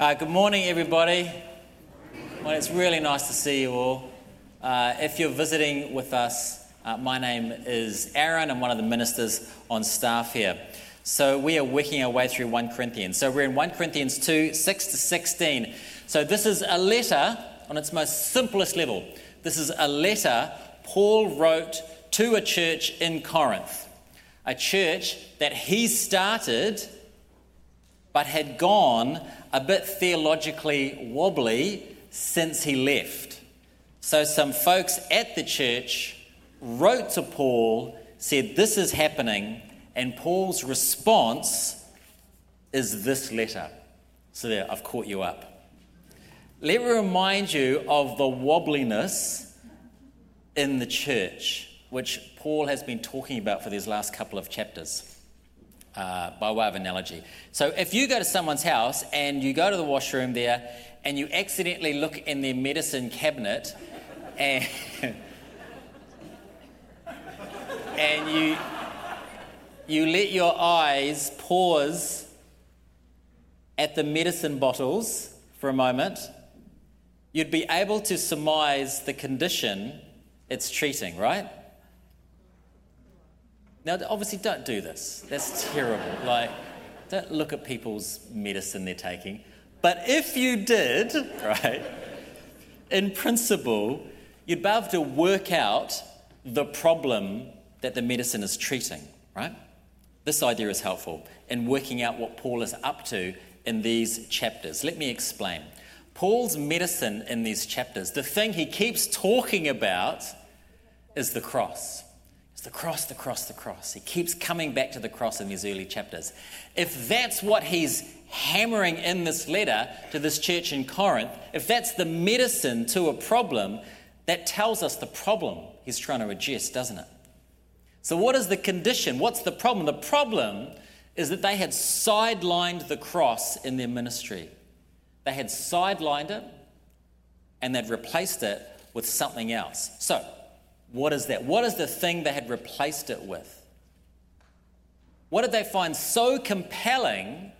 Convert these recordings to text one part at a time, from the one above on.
Uh, good morning, everybody. Well, it's really nice to see you all. Uh, if you're visiting with us, uh, my name is Aaron. I'm one of the ministers on staff here. So we are working our way through 1 Corinthians. So we're in 1 Corinthians 2 6 to 16. So this is a letter on its most simplest level. This is a letter Paul wrote to a church in Corinth, a church that he started but had gone a bit theologically wobbly since he left. So, some folks at the church wrote to Paul, said, This is happening, and Paul's response is this letter. So, there, I've caught you up. Let me remind you of the wobbliness in the church, which Paul has been talking about for these last couple of chapters uh, by way of analogy. So if you go to someone's house and you go to the washroom there and you accidentally look in their medicine cabinet and, and you, you let your eyes pause at the medicine bottles for a moment, you'd be able to surmise the condition it's treating, right? Now, obviously, don't do this. That's terrible. Like, don't look at people's medicine they're taking. But if you did, right, in principle, you'd be able to work out the problem that the medicine is treating, right? This idea is helpful in working out what Paul is up to in these chapters. Let me explain. Paul's medicine in these chapters, the thing he keeps talking about is the cross. It's the cross, the cross, the cross. He keeps coming back to the cross in these early chapters. If that's what he's hammering in this letter to this church in Corinth, if that's the medicine to a problem, that tells us the problem he's trying to address, doesn't it? So, what is the condition? What's the problem? The problem is that they had sidelined the cross in their ministry. They had sidelined it and they'd replaced it with something else. So, what is that? What is the thing they had replaced it with? What did they find so compelling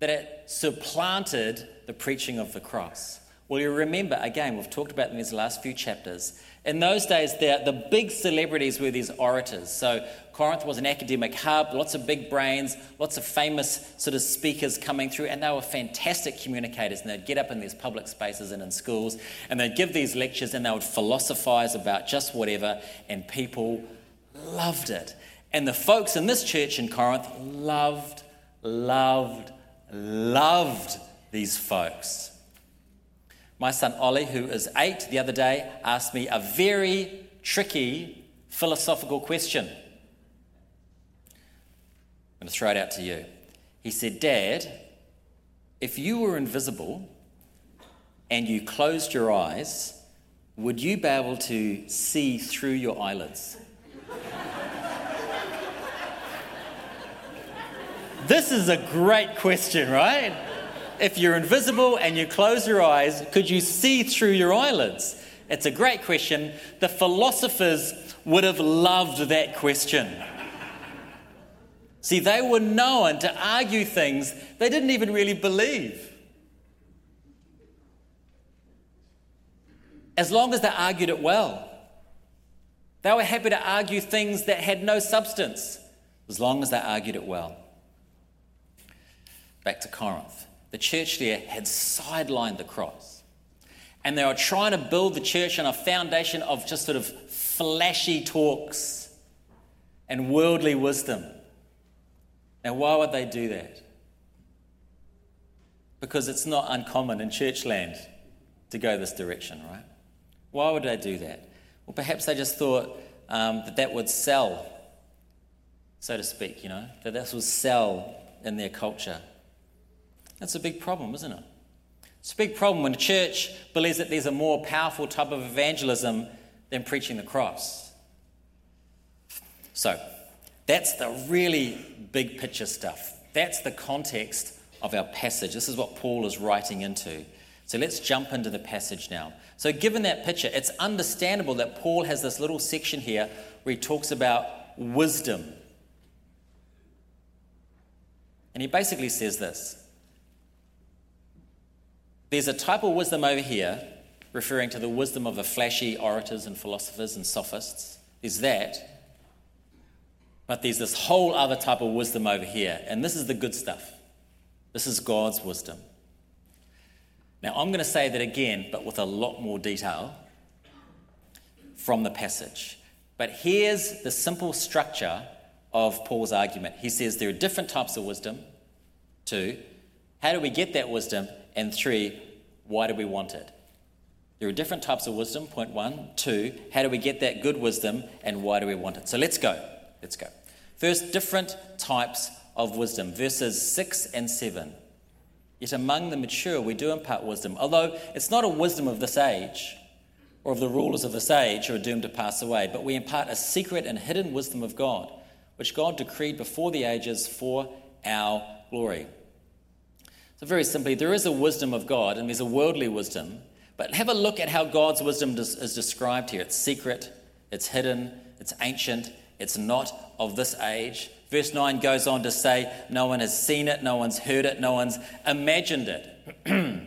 that it supplanted the preaching of the cross? Well, you remember, again, we've talked about in these last few chapters. In those days, the big celebrities were these orators. So, Corinth was an academic hub, lots of big brains, lots of famous sort of speakers coming through, and they were fantastic communicators. And they'd get up in these public spaces and in schools, and they'd give these lectures, and they would philosophize about just whatever, and people loved it. And the folks in this church in Corinth loved, loved, loved these folks. My son Ollie, who is eight, the other day asked me a very tricky philosophical question. I'm going to throw it out to you. He said, Dad, if you were invisible and you closed your eyes, would you be able to see through your eyelids? this is a great question, right? If you're invisible and you close your eyes, could you see through your eyelids? It's a great question. The philosophers would have loved that question. See, they were known to argue things they didn't even really believe. As long as they argued it well. They were happy to argue things that had no substance, as long as they argued it well. Back to Corinth the church there had sidelined the cross. And they were trying to build the church on a foundation of just sort of flashy talks and worldly wisdom. Now, why would they do that? Because it's not uncommon in church land to go this direction, right? Why would they do that? Well, perhaps they just thought um, that that would sell, so to speak, you know, that this would sell in their culture. That's a big problem, isn't it? It's a big problem when the church believes that there's a more powerful type of evangelism than preaching the cross. So, that's the really big picture stuff. That's the context of our passage. This is what Paul is writing into. So let's jump into the passage now. So, given that picture, it's understandable that Paul has this little section here where he talks about wisdom. And he basically says this There's a type of wisdom over here, referring to the wisdom of the flashy orators and philosophers and sophists. There's that. But there's this whole other type of wisdom over here, and this is the good stuff. This is God's wisdom. Now, I'm going to say that again, but with a lot more detail from the passage. But here's the simple structure of Paul's argument. He says there are different types of wisdom. Two, how do we get that wisdom? And three, why do we want it? There are different types of wisdom, point one. Two, how do we get that good wisdom and why do we want it? So let's go. Let's go. First, different types of wisdom, verses 6 and 7. Yet among the mature we do impart wisdom, although it's not a wisdom of this age or of the rulers of this age who are doomed to pass away, but we impart a secret and hidden wisdom of God, which God decreed before the ages for our glory. So, very simply, there is a wisdom of God and there's a worldly wisdom, but have a look at how God's wisdom is described here. It's secret, it's hidden, it's ancient, it's not of this age. Verse 9 goes on to say, No one has seen it, no one's heard it, no one's imagined it.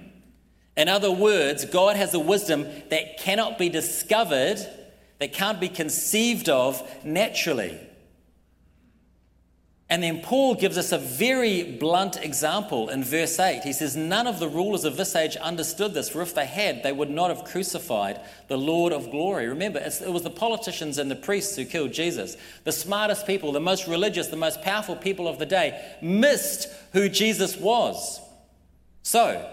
In other words, God has a wisdom that cannot be discovered, that can't be conceived of naturally. And then Paul gives us a very blunt example in verse 8. He says, None of the rulers of this age understood this, for if they had, they would not have crucified the Lord of glory. Remember, it was the politicians and the priests who killed Jesus. The smartest people, the most religious, the most powerful people of the day missed who Jesus was. So,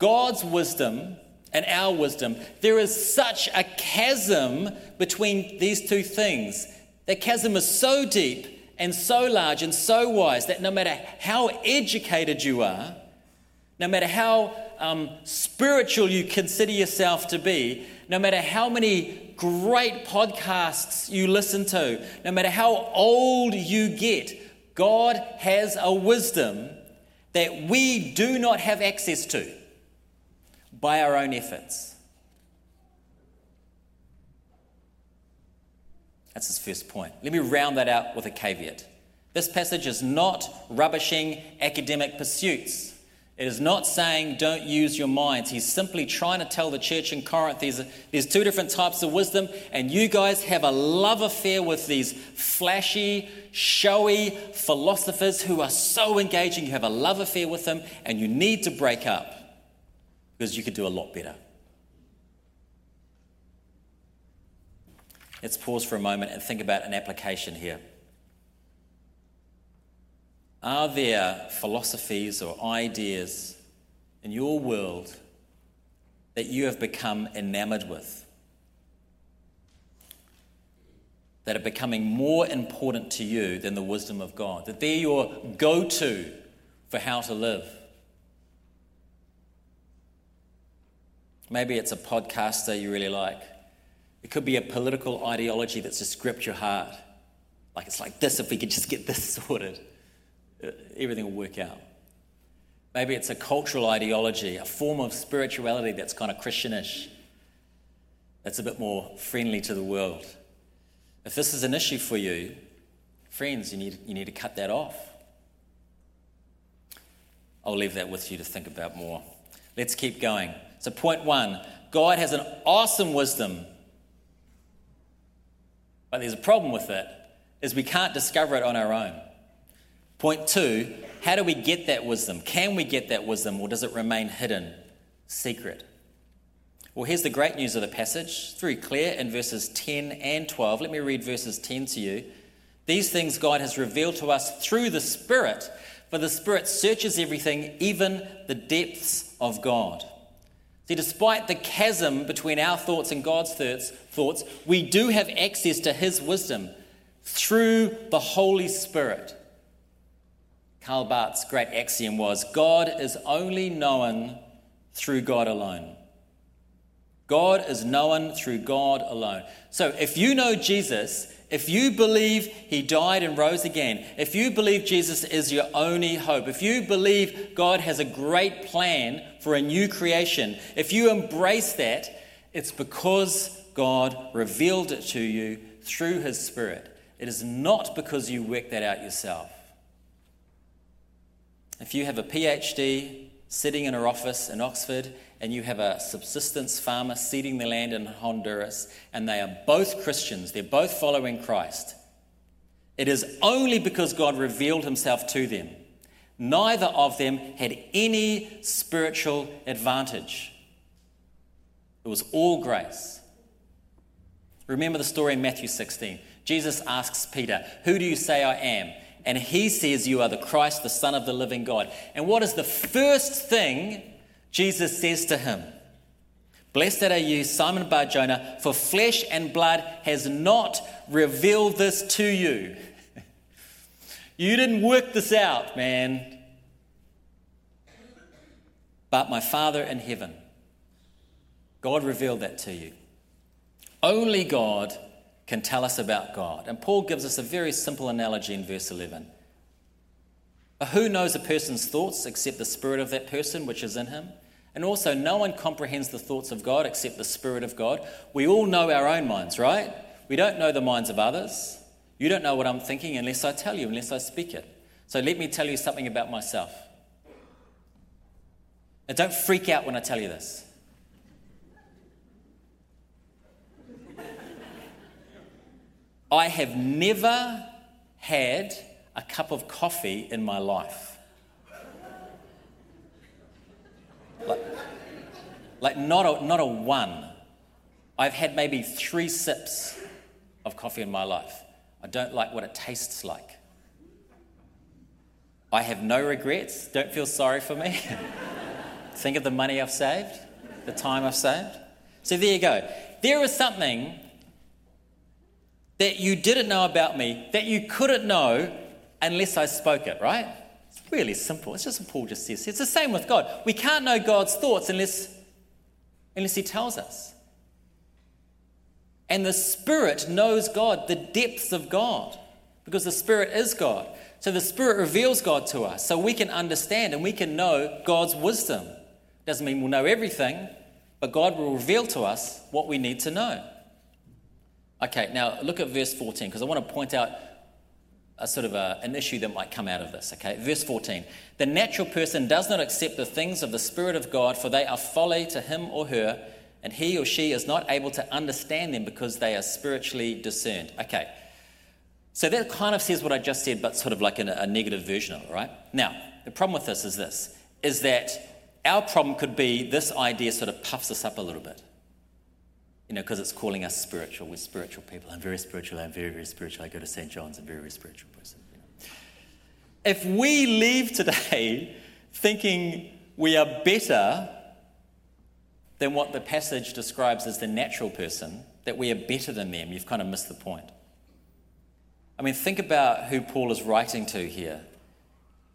God's wisdom and our wisdom, there is such a chasm between these two things. That chasm is so deep and so large and so wise that no matter how educated you are, no matter how um, spiritual you consider yourself to be, no matter how many great podcasts you listen to, no matter how old you get, God has a wisdom that we do not have access to by our own efforts. That's his first point. Let me round that out with a caveat. This passage is not rubbishing academic pursuits. It is not saying don't use your minds. He's simply trying to tell the church in Corinth there's, there's two different types of wisdom, and you guys have a love affair with these flashy, showy philosophers who are so engaging. You have a love affair with them, and you need to break up because you could do a lot better. Let's pause for a moment and think about an application here. Are there philosophies or ideas in your world that you have become enamored with? That are becoming more important to you than the wisdom of God? That they're your go to for how to live? Maybe it's a podcaster you really like. It could be a political ideology that's just gripped your heart. Like it's like this, if we could just get this sorted, uh, everything will work out. Maybe it's a cultural ideology, a form of spirituality that's kind of Christianish, that's a bit more friendly to the world. If this is an issue for you, friends, you need, you need to cut that off. I'll leave that with you to think about more. Let's keep going. So, point one God has an awesome wisdom but there's a problem with it, is we can't discover it on our own. Point two, how do we get that wisdom? Can we get that wisdom or does it remain hidden, secret? Well, here's the great news of the passage. It's very clear in verses 10 and 12. Let me read verses 10 to you. These things God has revealed to us through the Spirit, for the Spirit searches everything, even the depths of God. See, despite the chasm between our thoughts and God's thoughts, we do have access to His wisdom through the Holy Spirit. Karl Barth's great axiom was God is only known through God alone. God is known through God alone. So if you know Jesus, if you believe he died and rose again, if you believe Jesus is your only hope, if you believe God has a great plan for a new creation, if you embrace that, it's because God revealed it to you through his Spirit. It is not because you work that out yourself. If you have a PhD, sitting in her office in Oxford, and you have a subsistence farmer seeding the land in Honduras, and they are both Christians, they're both following Christ. It is only because God revealed himself to them. Neither of them had any spiritual advantage. It was all grace. Remember the story in Matthew 16. Jesus asks Peter, Who do you say I am? And he says, You are the Christ, the Son of the living God. And what is the first thing Jesus says to him? Blessed are you, Simon Bar Jonah, for flesh and blood has not revealed this to you. you didn't work this out, man. But my Father in heaven, God revealed that to you. Only God can tell us about God. And Paul gives us a very simple analogy in verse 11. Who knows a person's thoughts except the spirit of that person which is in him? And also, no one comprehends the thoughts of God except the Spirit of God. We all know our own minds, right? We don't know the minds of others. You don't know what I'm thinking unless I tell you, unless I speak it. So let me tell you something about myself. And don't freak out when I tell you this. I have never had a cup of coffee in my life. Like not, a, not a one. I've had maybe three sips of coffee in my life. I don't like what it tastes like. I have no regrets. Don't feel sorry for me. Think of the money I've saved, the time I've saved. So there you go. There is something that you didn't know about me that you couldn't know unless I spoke it, right? It's really simple. It's just what Paul just says. It's the same with God. We can't know God's thoughts unless, unless He tells us. And the Spirit knows God, the depths of God, because the Spirit is God. So the Spirit reveals God to us so we can understand and we can know God's wisdom. Doesn't mean we'll know everything, but God will reveal to us what we need to know. Okay, now look at verse 14 because I want to point out a sort of a, an issue that might come out of this. Okay, verse 14. The natural person does not accept the things of the Spirit of God, for they are folly to him or her, and he or she is not able to understand them because they are spiritually discerned. Okay, so that kind of says what I just said, but sort of like a, a negative version of it, right? Now, the problem with this is this: is that our problem could be this idea sort of puffs us up a little bit you know, because it's calling us spiritual. We're spiritual people. I'm very spiritual. I'm very, very spiritual. I go to St. John's. I'm a very, very spiritual person. You know. If we leave today thinking we are better than what the passage describes as the natural person, that we are better than them, you've kind of missed the point. I mean, think about who Paul is writing to here.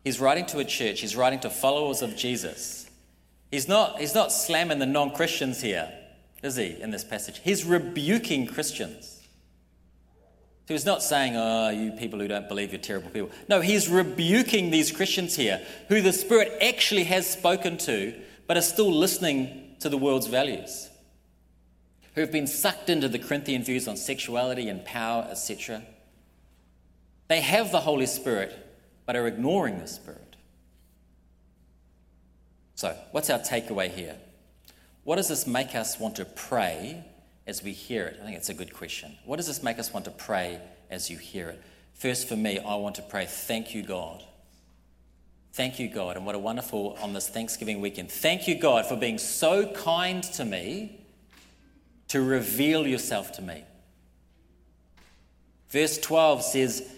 He's writing to a church, he's writing to followers of Jesus. He's not, he's not slamming the non Christians here is he, in this passage? He's rebuking Christians. So he's not saying, oh, you people who don't believe, you're terrible people. No, he's rebuking these Christians here who the Spirit actually has spoken to, but are still listening to the world's values, who have been sucked into the Corinthian views on sexuality and power, etc. They have the Holy Spirit, but are ignoring the Spirit. So, what's our takeaway here? What does this make us want to pray as we hear it? I think it's a good question. What does this make us want to pray as you hear it? First, for me, I want to pray, Thank you, God. Thank you, God. And what a wonderful on this Thanksgiving weekend. Thank you, God, for being so kind to me to reveal yourself to me. Verse 12 says,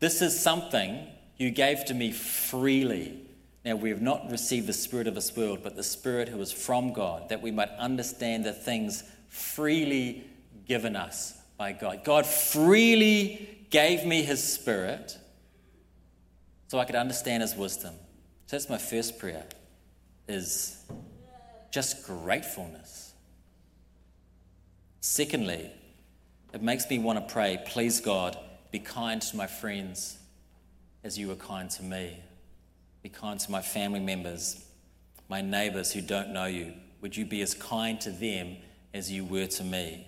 This is something you gave to me freely. Now, we have not received the Spirit of this world, but the Spirit who is from God, that we might understand the things freely given us by God. God freely gave me His Spirit so I could understand His wisdom. So that's my first prayer, is just gratefulness. Secondly, it makes me want to pray, please God, be kind to my friends as you were kind to me. Be kind to my family members, my neighbors who don't know you. Would you be as kind to them as you were to me?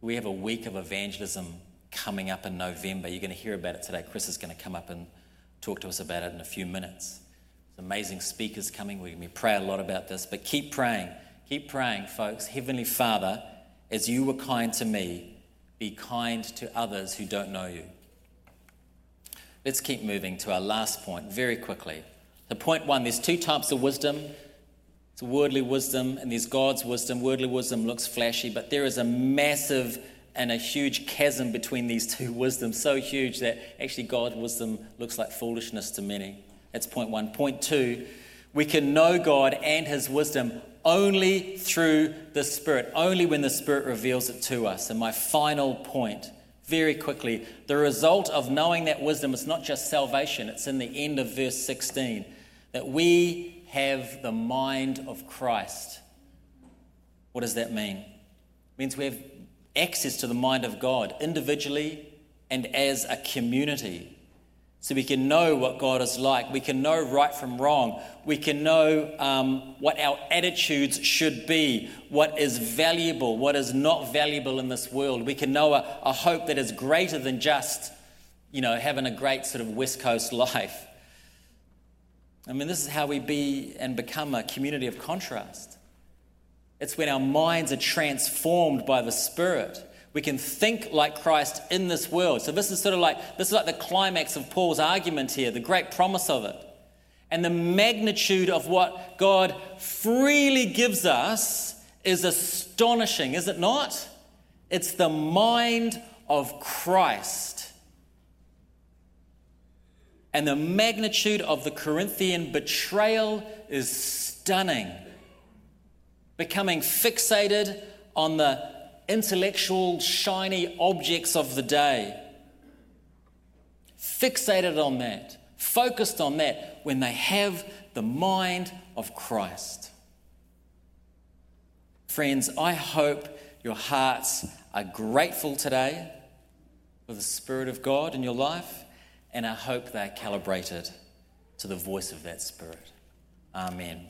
We have a week of evangelism coming up in November. You're going to hear about it today. Chris is going to come up and talk to us about it in a few minutes. It's amazing speakers coming. We're going to pray a lot about this, but keep praying. Keep praying, folks. Heavenly Father, as you were kind to me, be kind to others who don't know you. Let's keep moving to our last point very quickly. So, point one there's two types of wisdom it's worldly wisdom, and there's God's wisdom. Worldly wisdom looks flashy, but there is a massive and a huge chasm between these two wisdoms, so huge that actually God's wisdom looks like foolishness to many. That's point one. Point two, we can know God and His wisdom only through the Spirit, only when the Spirit reveals it to us. And my final point, very quickly, the result of knowing that wisdom is not just salvation, it's in the end of verse 16 that we have the mind of Christ. What does that mean? It means we have access to the mind of God individually and as a community. So we can know what God is like. We can know right from wrong. We can know um, what our attitudes should be, what is valuable, what is not valuable in this world. We can know a, a hope that is greater than just, you know, having a great sort of West Coast life. I mean, this is how we be and become a community of contrast. It's when our minds are transformed by the Spirit. We can think like Christ in this world. So this is sort of like this is like the climax of Paul's argument here, the great promise of it. And the magnitude of what God freely gives us is astonishing, is it not? It's the mind of Christ. And the magnitude of the Corinthian betrayal is stunning becoming fixated on the intellectual, shiny objects of the day. Fixated on that, focused on that, when they have the mind of Christ. Friends, I hope your hearts are grateful today for the Spirit of God in your life, and I hope they're calibrated to the voice of that Spirit. Amen.